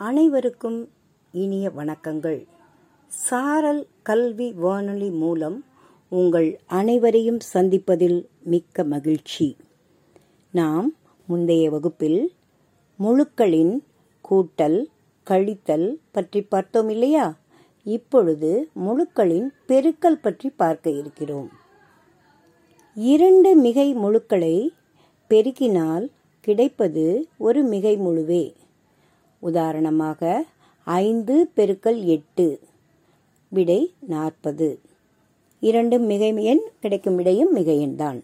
அனைவருக்கும் இனிய வணக்கங்கள். சாரல் கல்வி வானொலி மூலம் உங்கள் அனைவரையும் சந்திப்பதில் மிக்க மகிழ்ச்சி. நாம் முந்தைய வகுப்பில் முழுக்களின் கூட்டல் கழித்தல் பற்றி பார்த்தோம் இல்லையா? இப்பொழுது முழுக்களின் பெருக்கல் பற்றி பார்க்க இருக்கிறோம். இரண்டு மிகை முழுக்களை பெருக்கினால் கிடைப்பது ஒரு மிகை முழுவே. உதாரணமாக ஐந்து பெருக்கல் எட்டு விடை நாற்பது. இரண்டு மிகை எண் கிடைக்கும் விடையும் மிகை எண்தான்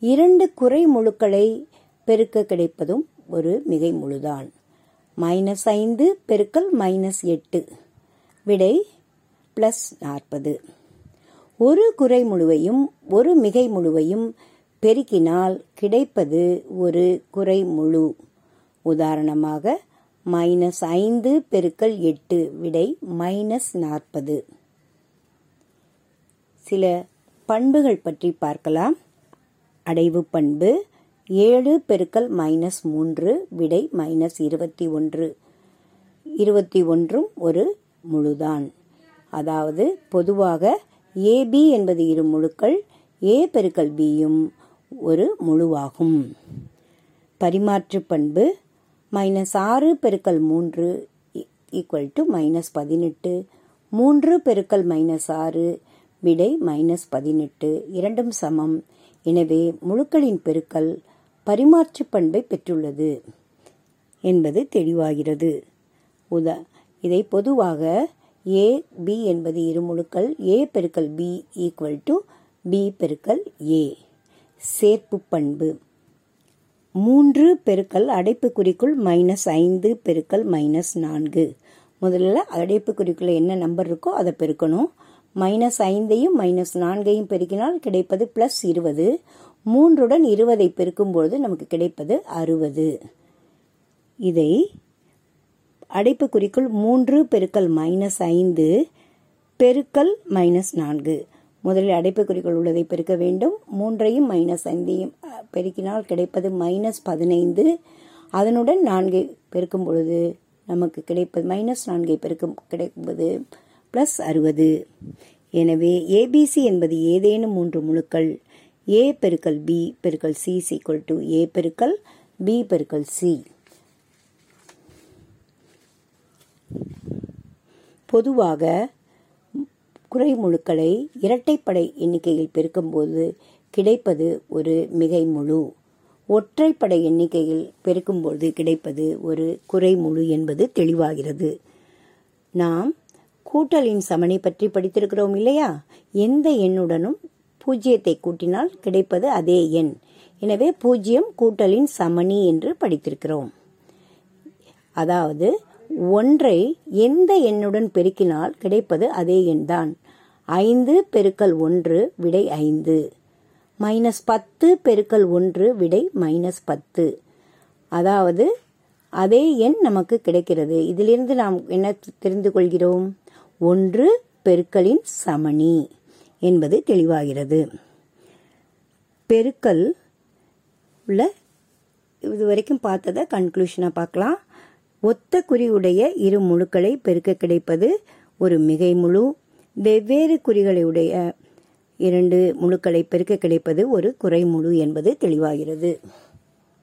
இரண்டு குறை முழுக்களை பெருக்க கிடைப்பதும் ஒரு மிகை முழுதான். மைனஸ் ஐந்து பெருக்கல் மைனஸ் எட்டு விடை பிளஸ் நாற்பது. ஒரு குறை முழுவையும் ஒரு மிகை முழுவையும் பெருக்கினால் கிடைப்பது ஒரு குறை முழு. உதாரணமாக மைனஸ் ஐந்து பெருக்கல் எட்டு விடை மைனஸ் நாற்பது. சில பண்புகள் பற்றி பார்க்கலாம். அடைவு பண்பு ஏழு பெருக்கல் மைனஸ் மூன்று விடை மைனஸ் இருபத்தி ஒன்று. இருபத்தி ஒன்றும் ஒரு முழுதான். அதாவது பொதுவாக ஏபி என்பது இரு முழுக்கள் ஏ பெருக்கல் பியும் ஒரு முழுவாகும். பரிமாற்று பண்பு மைனஸ் ஆறு பெருக்கல் மூன்று ஈக்குவல் டு மைனஸ் பதினெட்டு. மூன்று பெருக்கல் மைனஸ் ஆறு விடை மைனஸ் பதினெட்டு. இரண்டும் சமம். எனவே முழுக்களின் பெருக்கல் பரிமாற்று பண்பை பெற்றுள்ளது என்பது தெளிவாகிறது. உதா இதை பொதுவாக ஏ பி என்பது இரு முழுக்கள். ஏ பெருக்கல் பி ஈக்குவல் டு பி பெருக்கல் ஏ சேர்ப்பு பண்பு. மூன்று பெருக்கல் அடைப்புக்குறிக்குள் மைனஸ் ஐந்து பெருக்கல் மைனஸ் நான்கு. முதல்ல அடைப்புக்குறிக்குள்ள என்ன நம்பர் இருக்கோ அதை பெருக்கணும். மைனஸ் ஐந்தையும் மைனஸ் நான்கையும் பெருக்கினால் கிடைப்பது பிளஸ் இருபது. மூன்றுடன் இருபதை பெருக்கும்பொழுது நமக்கு கிடைப்பது அறுபது. இதை அடைப்புக்குறிக்குள் மூன்று பெருக்கல் மைனஸ் ஐந்து பெருக்கல் மைனஸ் நான்கு. முதலில் அடைப்புக்குறிக்குள் உள்ளதை பெருக்க வேண்டும். மூன்றையும் மைனஸ் ஐந்தையும் பெருக்கினால் கிடைப்பது மைனஸ் பதினைந்து. அதனுடன் நான்கை பெருக்கும் பொழுது நமக்கு கிடைப்பது மைனஸ் நான்கை பெருக்கும் கிடைப்பது பிளஸ் அறுபது. எனவே ஏபிசி என்பது ஏதேனும் மூன்று முழுக்கள். ஏ பெருக்கல் பி பெருக்கல் சி சீக்குவல் டு ஏ பெருக்கல் பி பெருக்கல் சி பொதுவாக குறை முழுக்களை இரட்டைப்படை எண்ணிக்கையில் பெருக்கும்போது கிடைப்பது ஒரு மிகை முழு. ஒற்றைப்படை எண்ணிக்கையில் பெருக்கும்போது கிடைப்பது ஒரு குறை முழு என்பது தெளிவாகிறது. நாம் கூட்டலின் சமணி பற்றி படித்திருக்கிறோம் இல்லையா? எந்த எண்ணுடனும் பூஜ்ஜியத்தை கூட்டினால் கிடைப்பது அதே எண். எனவே பூஜ்ஜியம் கூட்டலின் சமணி என்று படித்திருக்கிறோம். அதாவது ஒன்றை எந்த எண்ணுடன் பெருக்கினால் கிடைப்பது அதே எண்தான். ஐந்து பெருக்கல் ஒன்று விடை ஐந்து. மைனஸ் பத்து பெருக்கல் ஒன்று விடை மைனஸ் பத்து. அதாவது அதே எண் நமக்கு கிடைக்கிறது. இதிலிருந்து நாம் என்ன தெரிந்து கொள்கிறோம்? ஒன்று பெருக்கலின் சமணி என்பது தெளிவாகிறது. பெருக்கல் உள்ள இது வரைக்கும் பார்த்ததை கன்க்ளூஷனாக பார்க்கலாம். ஒத்த குறியுடைய இரு முழுக்களை பெருக்க கிடைப்பது ஒரு மிகை முழு. வெவ்வேறு குறிகளுடைய இரண்டு முழுக்களை பெருக்க கிடைப்பது ஒரு குறை முழு என்பது தெளிவாகிறது.